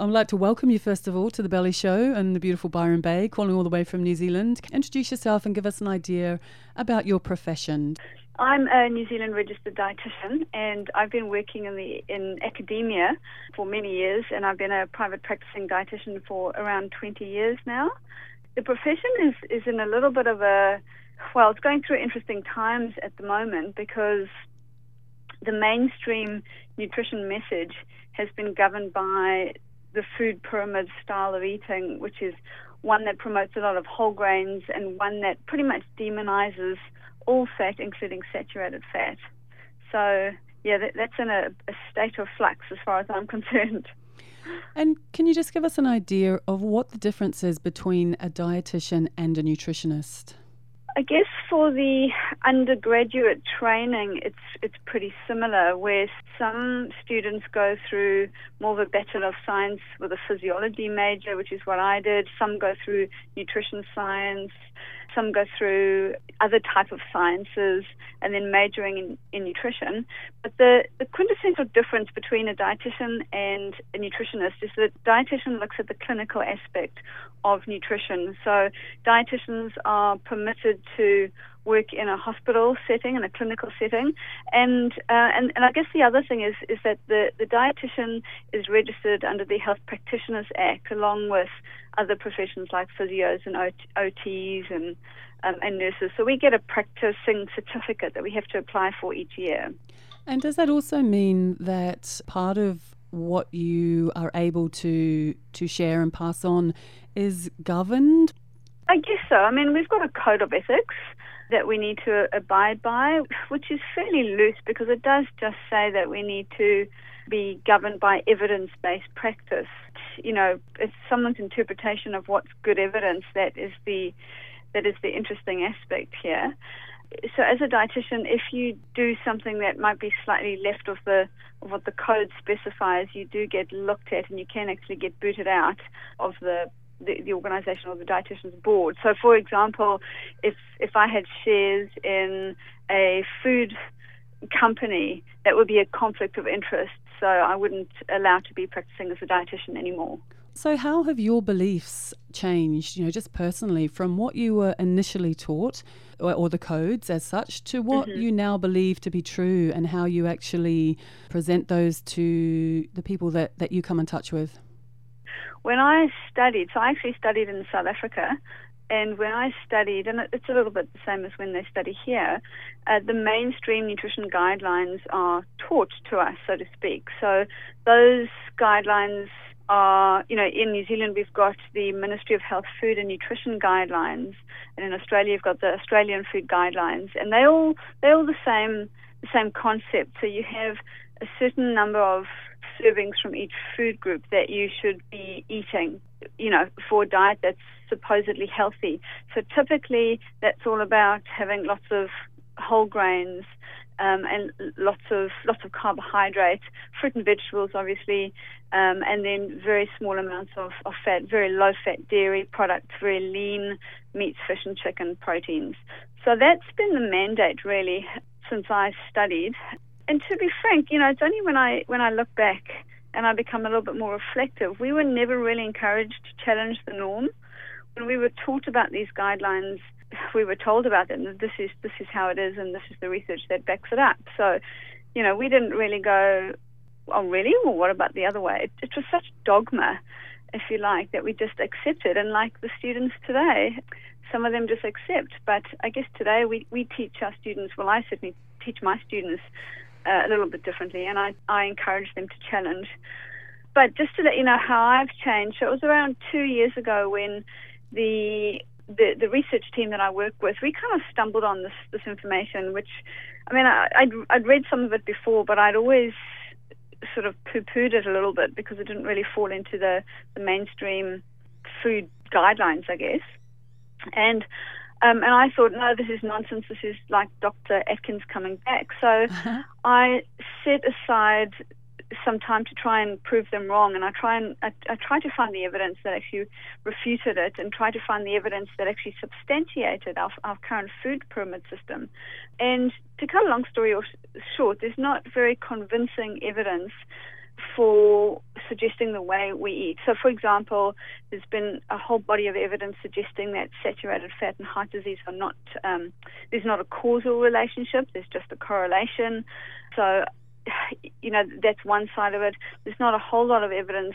I'd like to welcome you, first of all, to the Belly Show and the beautiful Byron Bay, calling all the way from New Zealand. Introduce yourself and give us an idea about your profession. I'm a New Zealand registered dietitian, and I've been working in the in academia for many years, and I've been a private practicing dietitian for around 20 years now. The profession is is in a little bit of a well, it's going through interesting times at the moment because the mainstream nutrition message has been governed by the food pyramid style of eating, which is one that promotes a lot of whole grains and one that pretty much demonizes all fat, including saturated fat. So, yeah, that, that's in a, a state of flux as far as I'm concerned. And can you just give us an idea of what the difference is between a dietitian and a nutritionist? I guess for the undergraduate training, it's it's pretty similar. Where some students go through more of a Bachelor of Science with a physiology major, which is what I did. Some go through nutrition science. Some go through other type of sciences and then majoring in, in nutrition. But the, the quintessential difference between a dietitian and a nutritionist is that dietitian looks at the clinical aspect of nutrition. So dietitians are permitted to work in a hospital setting, in a clinical setting. And, uh, and, and I guess the other thing is, is that the, the dietitian is registered under the Health Practitioners Act along with other professions like physios and OTs and, um, and nurses. So we get a practicing certificate that we have to apply for each year. And does that also mean that part of what you are able to to share and pass on is governed? I guess so. I mean, we've got a code of ethics that we need to abide by, which is fairly loose because it does just say that we need to be governed by evidence based practice. You know, it's someone's interpretation of what's good evidence that is the that is the interesting aspect here. So, as a dietitian, if you do something that might be slightly left of the of what the code specifies, you do get looked at, and you can actually get booted out of the the, the organisation or the dietitian's board. So, for example, if if I had shares in a food company, that would be a conflict of interest. So, I wouldn't allow to be practicing as a dietitian anymore. So, how have your beliefs changed, you know, just personally from what you were initially taught or, or the codes as such to what mm-hmm. you now believe to be true and how you actually present those to the people that, that you come in touch with? When I studied, so I actually studied in South Africa, and when I studied, and it's a little bit the same as when they study here, uh, the mainstream nutrition guidelines are taught to us, so to speak. So those guidelines are, you know, in New Zealand we've got the Ministry of Health, Food and Nutrition guidelines, and in Australia you've got the Australian Food Guidelines, and they all they're all the same the same concept. So you have a certain number of servings from each food group that you should be eating, you know, for a diet that's supposedly healthy. So typically, that's all about having lots of whole grains um, and lots of lots of carbohydrates, fruit and vegetables, obviously, um, and then very small amounts of, of fat, very low fat dairy products, very lean meats, fish and chicken proteins. So that's been the mandate really since I studied and to be frank, you know, it's only when I when I look back and I become a little bit more reflective, we were never really encouraged to challenge the norm. When we were taught about these guidelines, we were told about them. This is this is how it is, and this is the research that backs it up. So, you know, we didn't really go, oh, really? Well, what about the other way? It, it was such dogma, if you like, that we just accepted. And like the students today, some of them just accept. But I guess today we, we teach our students, well, I certainly teach my students uh, a little bit differently, and I, I encourage them to challenge. But just to let you know how I've changed, so it was around two years ago when the the, the research team that I work with, we kind of stumbled on this this information, which, I mean, I, I'd, I'd read some of it before, but I'd always sort of poo-pooed it a little bit because it didn't really fall into the, the mainstream food guidelines, I guess. And um, and I thought, no, this is nonsense. This is like Dr. Atkins coming back. So uh-huh. I set aside some time to try and prove them wrong, and I try and I, I try to find the evidence that actually refuted it, and try to find the evidence that actually substantiated our, our current food pyramid system. And to cut a long story short, there's not very convincing evidence for suggesting the way we eat. So, for example, there's been a whole body of evidence suggesting that saturated fat and heart disease are not, um, there's not a causal relationship, there's just a correlation. So, you know, that's one side of it. There's not a whole lot of evidence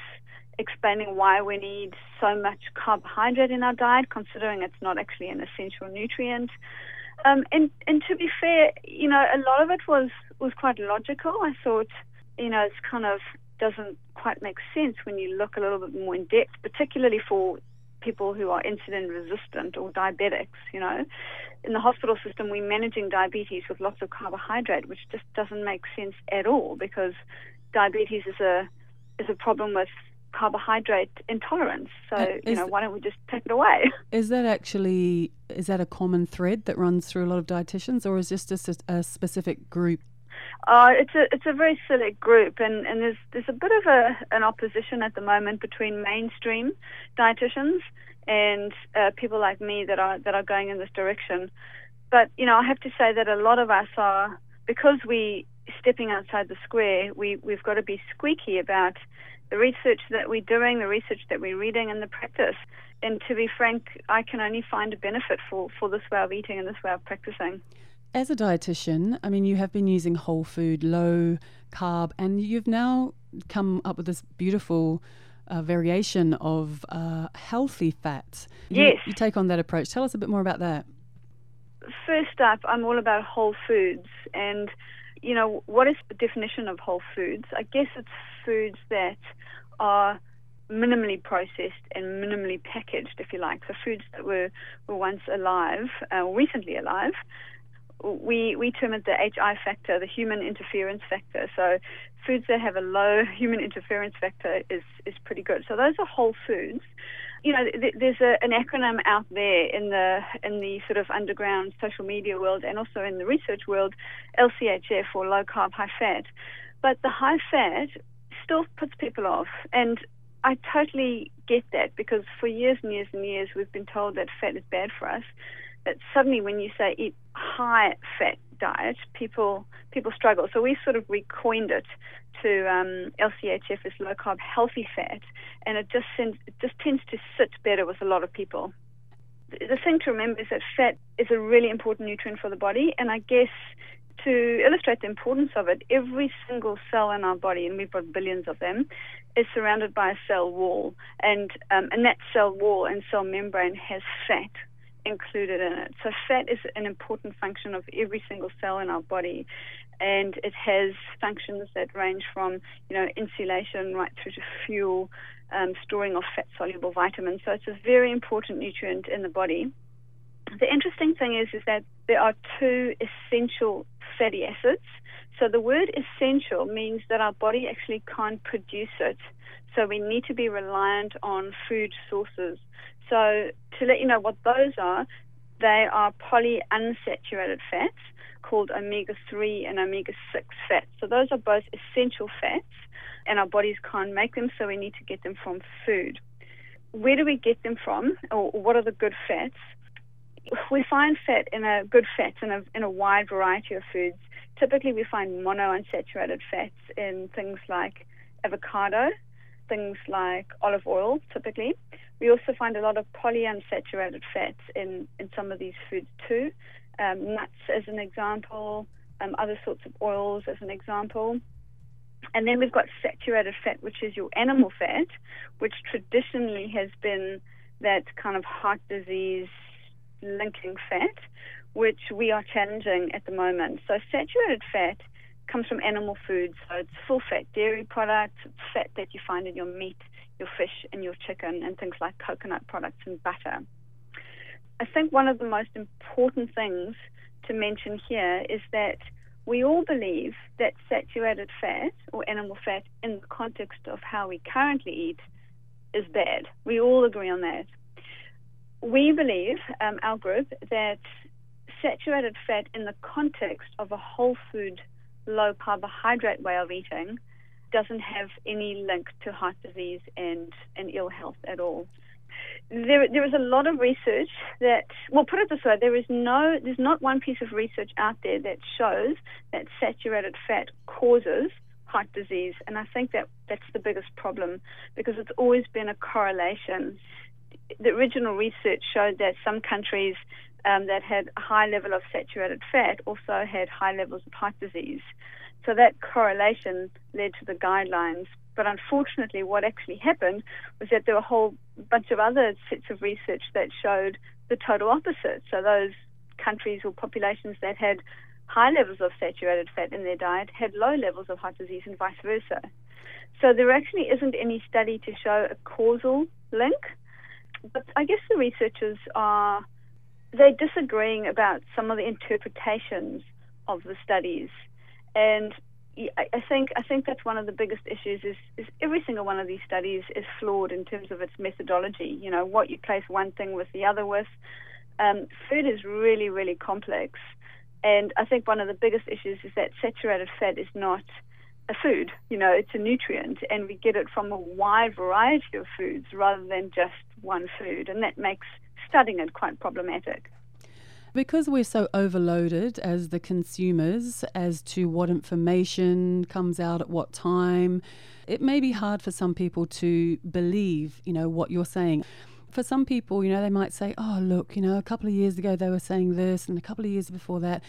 explaining why we need so much carbohydrate in our diet, considering it's not actually an essential nutrient. Um, and and to be fair, you know, a lot of it was was quite logical. I thought, you know, it's kind of doesn't quite make sense when you look a little bit more in depth, particularly for people who are insulin resistant or diabetics, you know. In the hospital system, we're managing diabetes with lots of carbohydrate, which just doesn't make sense at all because diabetes is a is a problem with carbohydrate intolerance. So, uh, you know, why don't we just take it away? Is that actually is that a common thread that runs through a lot of dietitians, or is this just a, a specific group? Uh, it's a it's a very select group, and, and there's there's a bit of a an opposition at the moment between mainstream dietitians and uh, people like me that are that are going in this direction. But you know, I have to say that a lot of us are because we stepping outside the square. We we've got to be squeaky about the research that we're doing, the research that we're reading, and the practice. And to be frank, I can only find a benefit for, for this way of eating and this way of practicing. As a dietitian, I mean, you have been using whole food, low carb, and you've now come up with this beautiful uh, variation of uh, healthy fats. You, yes. You take on that approach. Tell us a bit more about that. First up, I'm all about whole foods. And, you know, what is the definition of whole foods? I guess it's foods that are minimally processed and minimally packaged, if you like. So foods that were, were once alive, uh, recently alive, we, we term it the HI factor, the human interference factor. So foods that have a low human interference factor is, is pretty good. So those are whole foods. You know, th- there's a, an acronym out there in the in the sort of underground social media world and also in the research world, LCHF or low carb high fat. But the high fat still puts people off, and I totally get that because for years and years and years we've been told that fat is bad for us suddenly when you say eat high fat diet, people people struggle. So we sort of recoined it to um, LCHF as low carb healthy fat, and it just sends, it just tends to sit better with a lot of people. The, the thing to remember is that fat is a really important nutrient for the body, and I guess to illustrate the importance of it, every single cell in our body, and we've got billions of them, is surrounded by a cell wall, and um, and that cell wall and cell membrane has fat included in it. So fat is an important function of every single cell in our body, and it has functions that range from you know insulation right through to fuel, um, storing of fat soluble vitamins. So it's a very important nutrient in the body. The interesting thing is is that there are two essential fatty acids. So the word essential means that our body actually can't produce it. So we need to be reliant on food sources. So to let you know what those are, they are polyunsaturated fats called omega-3 and omega-6 fats. So those are both essential fats, and our bodies can't make them, so we need to get them from food. Where do we get them from, or what are the good fats? We find fat in a good fats in a in a wide variety of foods. Typically, we find monounsaturated fats in things like avocado, things like olive oil, typically. We also find a lot of polyunsaturated fats in, in some of these foods too. Um, nuts, as an example, um, other sorts of oils, as an example. And then we've got saturated fat, which is your animal fat, which traditionally has been that kind of heart disease linking fat, which we are challenging at the moment. So saturated fat comes from animal foods, so it's full fat dairy products, it's fat that you find in your meat, your fish, and your chicken, and things like coconut products and butter. I think one of the most important things to mention here is that we all believe that saturated fat or animal fat in the context of how we currently eat is bad. We all agree on that. We believe, um, our group, that saturated fat in the context of a whole food low carbohydrate way of eating doesn't have any link to heart disease and, and ill health at all. There, there is a lot of research that, well, put it this way, there is no, there's not one piece of research out there that shows that saturated fat causes heart disease. And I think that that's the biggest problem because it's always been a correlation. The original research showed that some countries um, that had a high level of saturated fat also had high levels of heart disease. So that correlation led to the guidelines. But unfortunately, what actually happened was that there were a whole bunch of other sets of research that showed the total opposite. So those countries or populations that had high levels of saturated fat in their diet had low levels of heart disease and vice versa. So there actually isn't any study to show a causal link. But I guess the researchers are they're disagreeing about some of the interpretations of the studies. And I think I think that's one of the biggest issues is, is every single one of these studies is flawed in terms of its methodology. You know, what you place one thing with the other with. Um, food is really, really complex. And I think one of the biggest issues is that saturated fat is not a food. You know, it's a nutrient, and we get it from a wide variety of foods rather than just one food. And that makes studying it quite problematic. Because we're so overloaded as the consumers as to what information comes out at what time, it may be hard for some people to believe, you know, what you're saying. For some people, you know, they might say, oh, look, you know, a couple of years ago they were saying this, and a couple of years before that.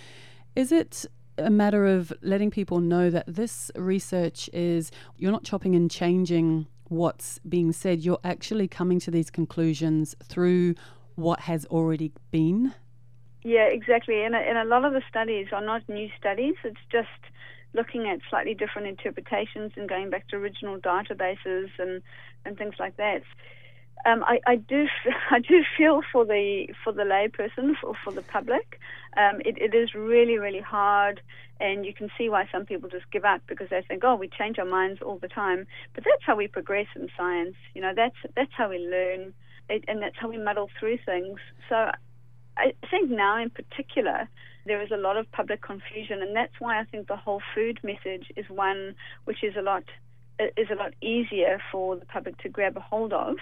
Is it a matter of letting people know that this research is, you're not chopping and changing what's being said, you're actually coming to these conclusions through what has already been yeah, exactly. And, and a lot of the studies are not new studies. It's just looking at slightly different interpretations and going back to original databases and, and things like that. Um, I, I, do I do feel for the for the layperson for for the public. Um, it, it is really really hard, and you can see why some people just give up because they think, oh, we change our minds all the time. But that's how we progress in science. You know, that's that's how we learn, it, and that's how we muddle through things. So I think now in particular, there is a lot of public confusion, and that's why I think the whole food message is one which is a lot is a lot easier for the public to grab a hold of.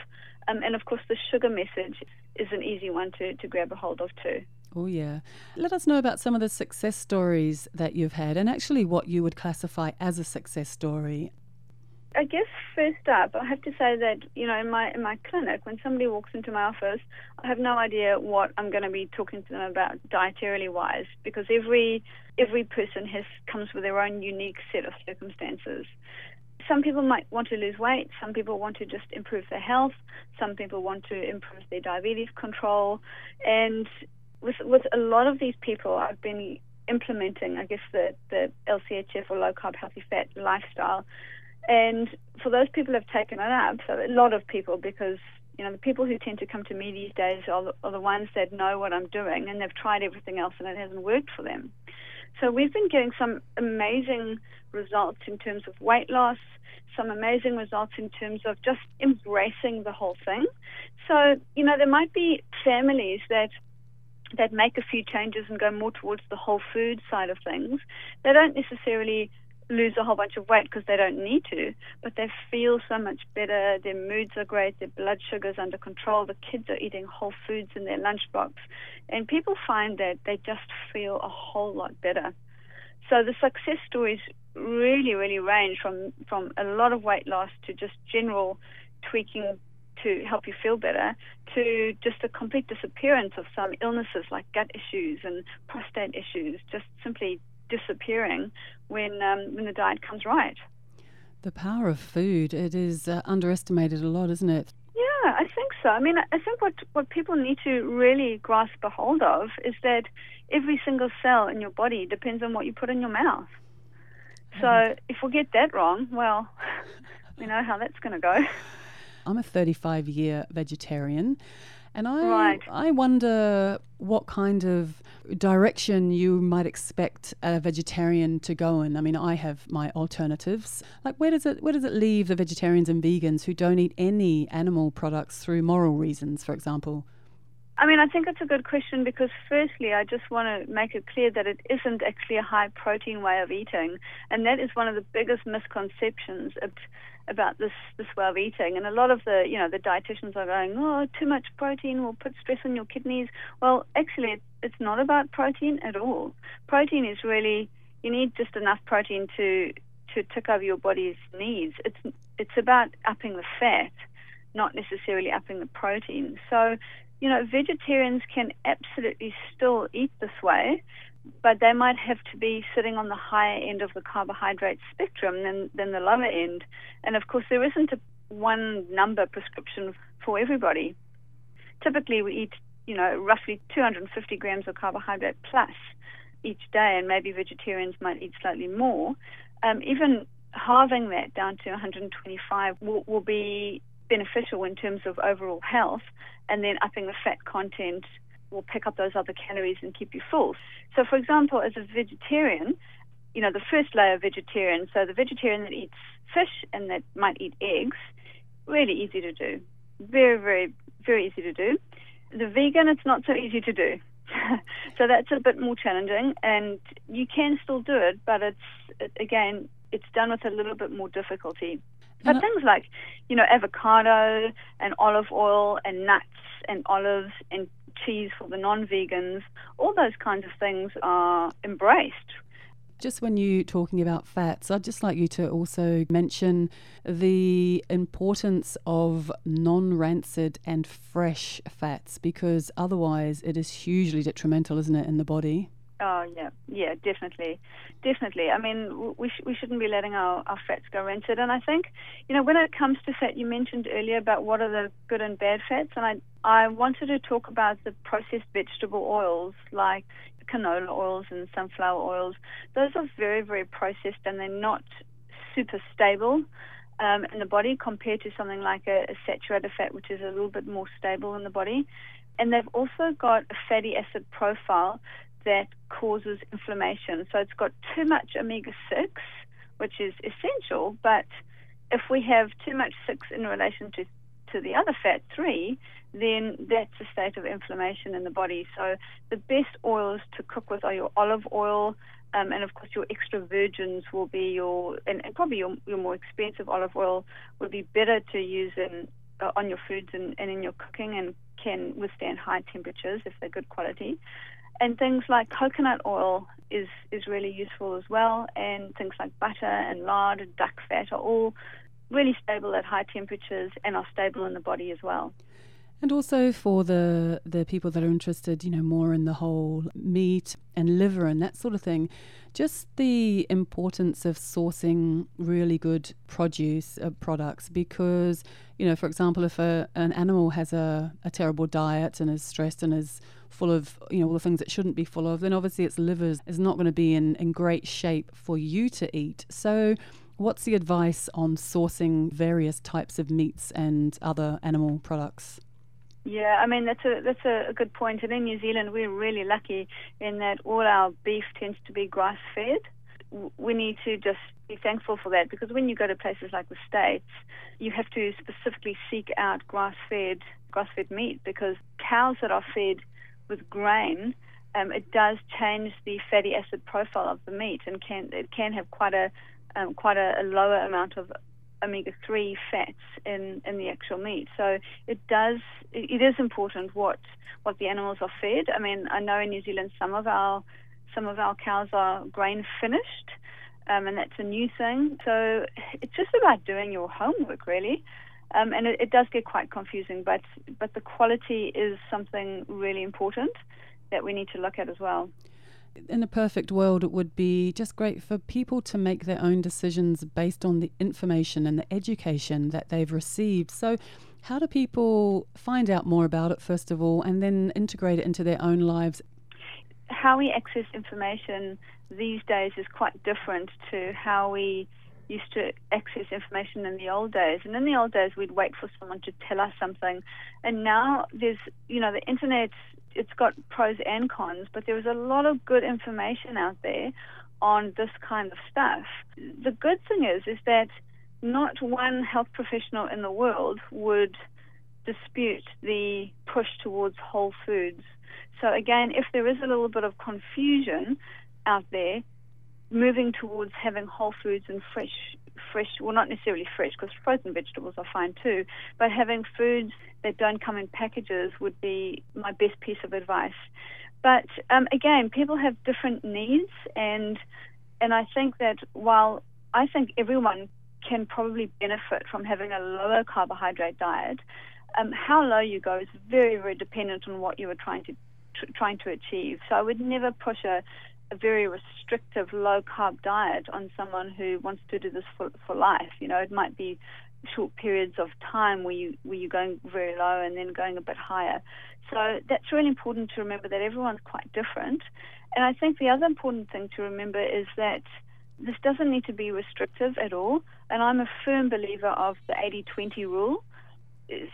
Um, and of course, the sugar message is an easy one to, to grab a hold of too. Oh, yeah. Let us know about some of the success stories that you've had and actually what you would classify as a success story. I guess first up, I have to say that you know in my in my clinic, when somebody walks into my office, I have no idea what I'm going to be talking to them about dietarily wise, because every every person has comes with their own unique set of circumstances. Some people might want to lose weight. Some people want to just improve their health. Some people want to improve their diabetes control, and with with a lot of these people, I've been implementing, I guess, the the LCHF or low carb healthy fat lifestyle and for those people who have taken it up, so a lot of people, because you know the people who tend to come to me these days are the, are the ones that know what I'm doing and they've tried everything else and it hasn't worked for them. So we've been getting some amazing results in terms of weight loss, some amazing results in terms of just embracing the whole thing. So, you know, there might be families that that make a few changes and go more towards the whole food side of things. They don't necessarily lose a whole bunch of weight because they don't need to, but they feel so much better. Their moods are great. Their blood sugar's under control. The kids are eating whole foods in their lunchbox, and people find that they just feel a whole lot better. So the success stories really, really range from from a lot of weight loss to just general tweaking to help you feel better to just a complete disappearance of some illnesses like gut issues and prostate issues, just simply disappearing when um, when the diet comes right. The power of food it is uh, underestimated a lot, isn't it? Yeah, I think so. I mean, I think what what people need to really grasp a hold of is that every single cell in your body depends on what you put in your mouth. So if we get that wrong, well, we know how that's going to go. I'm a 35 year vegetarian. And I, right. I wonder what kind of direction you might expect a vegetarian to go in. I mean, I have my alternatives. Like, where does it where does it leave the vegetarians and vegans who don't eat any animal products through moral reasons, for example? I mean, I think it's a good question because, firstly, I just want to make it clear that it isn't actually a high protein way of eating, and that is one of the biggest misconceptions about this this way of eating. And a lot of the you know the dietitians are going, oh, too much protein will put stress on your kidneys. Well, actually, it's not about protein at all. Protein is really you need just enough protein to to tick over your body's needs. It's it's about upping the fat, not necessarily upping the protein. So, you know, vegetarians can absolutely still eat this way, but they might have to be sitting on the higher end of the carbohydrate spectrum than, than the lower end. And of course, there isn't a one number prescription for everybody. Typically, we eat, you know, roughly 250 grams of carbohydrate plus each day, and maybe vegetarians might eat slightly more. Um, even halving that down to 125 will, will be beneficial in terms of overall health, and then upping the fat content will pick up those other calories and keep you full. So, for example, as a vegetarian, you know, the first layer of vegetarian, so the vegetarian that eats fish and that might eat eggs, really easy to do. Very, very, very easy to do. The vegan, it's not so easy to do. so that's a bit more challenging, and you can still do it, but it's, again, it's done with a little bit more difficulty. But things like, you know, avocado and olive oil and nuts and olives and cheese for the non vegans, all those kinds of things are embraced. Just when you're talking about fats, I'd just like you to also mention the importance of non rancid and fresh fats because otherwise it is hugely detrimental, isn't it, in the body? Oh yeah, yeah, definitely, definitely. I mean, we sh- we shouldn't be letting our, our fats go rancid. And I think, you know, when it comes to fat, you mentioned earlier about what are the good and bad fats, and I I wanted to talk about the processed vegetable oils like canola oils and sunflower oils. Those are very very processed, and they're not super stable. Um, in the body compared to something like a, a saturated fat, which is a little bit more stable in the body. And they've also got a fatty acid profile that causes inflammation. So it's got too much omega 6, which is essential, but if we have too much 6 in relation to, to the other fat 3, then that's a state of inflammation in the body. So the best oils to cook with are your olive oil, um, and of course your extra virgins will be your, and, and probably your, your more expensive olive oil would be better to use in uh, on your foods and, and in your cooking and can withstand high temperatures if they're good quality. And things like coconut oil is, is really useful as well, and things like butter and lard and duck fat are all really stable at high temperatures and are stable in the body as well. And also for the the people that are interested, you know, more in the whole meat and liver and that sort of thing, just the importance of sourcing really good produce uh, products because, you know, for example, if a, an animal has a, a terrible diet and is stressed and is full of you know all the things it shouldn't be full of, then obviously its liver is not going to be in, in great shape for you to eat. So what's the advice on sourcing various types of meats and other animal products? Yeah, I mean that's a that's a, good point. And in New Zealand, we're really lucky in that all our beef tends to be grass fed. We need to just be thankful for that because when you go to places like the States, you have to specifically seek out grass fed grass fed meat because cows that are fed with grain, um, it does change the fatty acid profile of the meat and can it can have quite a um, quite a, a lower amount of omega 3 fats in, in the actual meat. So it does, it is important what, what the animals are fed. I mean, I know in New Zealand some of our, some of our cows are grain finished. Um, and that's a new thing. So it's just about doing your homework, really. Um, and it, it, does get quite confusing, but but the quality is something really important that we need to look at as well in a perfect world, it would be just great for people to make their own decisions based on the information and the education that they've received. So, how do people find out more about it, first of all, and then integrate it into their own lives? How we access information these days is quite different to how we used to access information in the old days. And in the old days, we'd wait for someone to tell us something. And now there's, you know, the internet it's got pros and cons, but there is a lot of good information out there on this kind of stuff. The good thing is is that not one health professional in the world would dispute the push towards whole foods. So again, if there is a little bit of confusion out there, moving towards having whole foods and fresh fresh, well, not necessarily fresh, because frozen vegetables are fine too, but having foods that don't come in packages would be my best piece of advice. But um, again, people have different needs, and and I think that while I think everyone can probably benefit from having a lower carbohydrate diet. Um, how low you go is very, very dependent on what you are trying to tr- trying to achieve. So I would never push a, a very restrictive low carb diet on someone who wants to do this for, for life. You know, it might be short periods of time where you where you're going very low and then going a bit higher. So that's really important to remember that everyone's quite different. And I think the other important thing to remember is that this doesn't need to be restrictive at all. And I'm a firm believer of the 80-20 rule.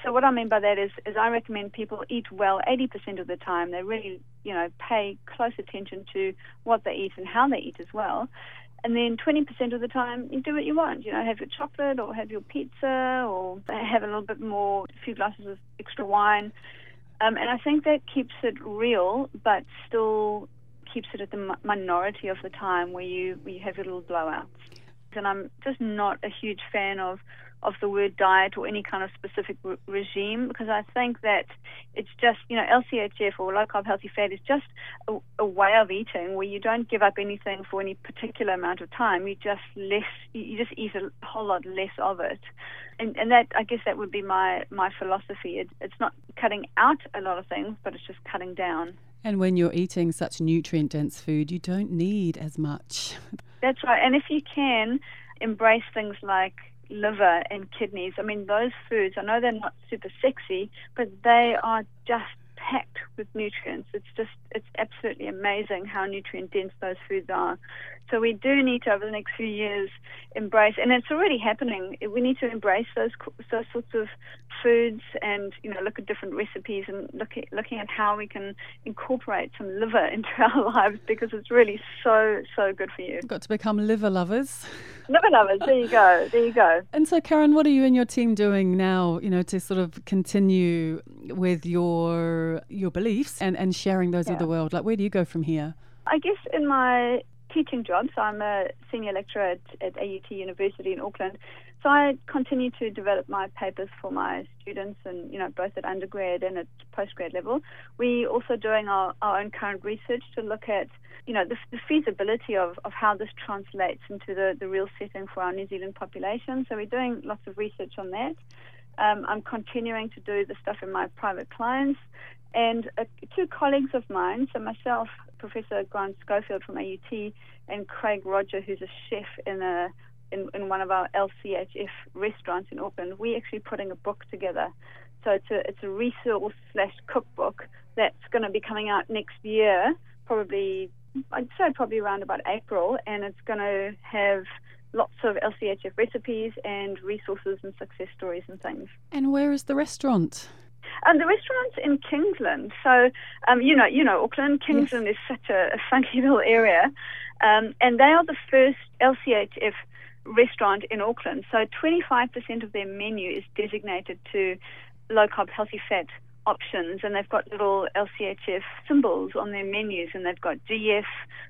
So what I mean by that is, is I recommend people eat well 80% of the time. They really, you know, pay close attention to what they eat and how they eat as well. And then 20% of the time, you do what you want. You know, have your chocolate or have your pizza or have a little bit more, a few glasses of extra wine. Um, and I think that keeps it real, but still keeps it at the minority of the time where you where you have your little blowouts. And I'm just not a huge fan of of the word diet or any kind of specific re- regime because I think that it's just, you know, LCHF or low carb healthy fat is just a, a, way of eating where you don't give up anything for any particular amount of time. You just less, you just eat a whole lot less of it. And, and that, I guess that would be my, my philosophy. It, it's not cutting out a lot of things, but it's just cutting down. And when you're eating such nutrient dense food, you don't need as much. That's right. And if you can, embrace things like liver and kidneys. I mean, those foods, I know they're not super sexy, but they are just packed with nutrients. It's just, it's absolutely amazing how nutrient dense those foods are. So we do need to, over the next few years, embrace, and it's already happening. We need to embrace those those sorts of foods, and you know, look at different recipes and look at, looking at how we can incorporate some liver into our lives because it's really so so good for you. Got to become liver lovers. Liver lovers. There you go. There you go. And so, Caryn, what are you and your team doing now? You know, to sort of continue with your your beliefs and and sharing those yeah. with the world. Like, where do you go from here? I guess in my teaching job. So I'm a senior lecturer at, at AUT University in Auckland. So I continue to develop my papers for my students, and you know both at undergrad and at postgrad level. We also doing our, our own current research to look at you know the, the feasibility of, of how this translates into the, the real setting for our New Zealand population. So we're doing lots of research on that. Um, I'm continuing to do the stuff in my private clients, and uh, two colleagues of mine, so myself Professor Grant Schofield from AUT and Craig Rodger, who's a chef in a in, in one of our LCHF restaurants in Auckland, we're actually putting a book together. So it's a it's a resource slash cookbook that's going to be coming out next year, probably I'd say probably around about April, and it's going to have lots of LCHF recipes and resources and success stories and things. And where is the restaurant? And the restaurant's in Kingsland. So, um, you know, you know, Auckland, Kingsland yes. is such a, a, funky little area. Um, and they are the first LCHF restaurant in Auckland. So 25% of their menu is designated to low carb, healthy fat options, and they've got little LCHF symbols on their menus, and they've got GF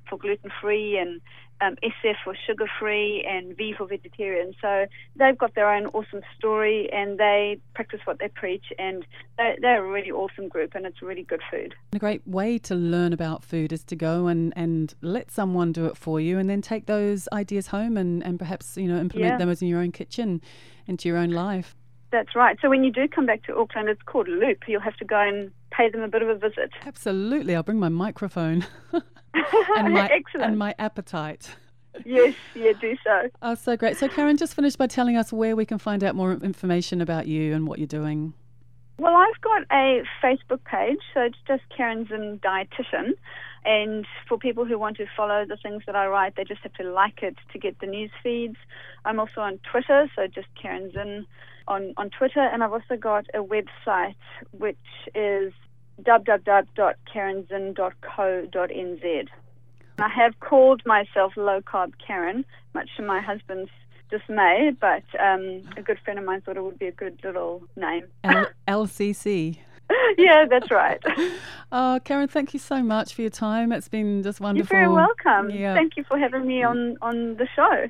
for gluten free and um, SF for sugar free and V for vegetarian. So they've got their own awesome story and they practice what they preach and they're, they're, a really awesome group and it's really good food. A great way to learn about food is to go and, and let someone do it for you and then take those ideas home and, and perhaps you know implement yeah. them as in your own kitchen into your own life. That's right. So when you do come back to Auckland, it's called Loop. You'll have to go and pay them a bit of a visit. Absolutely. I'll bring my microphone. and my Excellent. and my appetite. yes, yeah, do so. Oh, so great. So, Caryn, just finish by telling us where we can find out more information about you and what you're doing. Well, I've got a Facebook page, so it's just Caryn Zinn Dietitian. And for people who want to follow the things that I write, they just have to like it to get the news feeds. I'm also on Twitter, so just Caryn Zinn on, on Twitter. And I've also got a website, which is www.carynzinn.co.nz. I have called myself low carb Caryn, much to my husband's dismay, but um, a good friend of mine thought it would be a good little name. L- LCC. yeah, that's right. oh, Caryn, thank you so much for your time. It's been just wonderful. You're very welcome. Yeah. Thank you for having me on, on the show.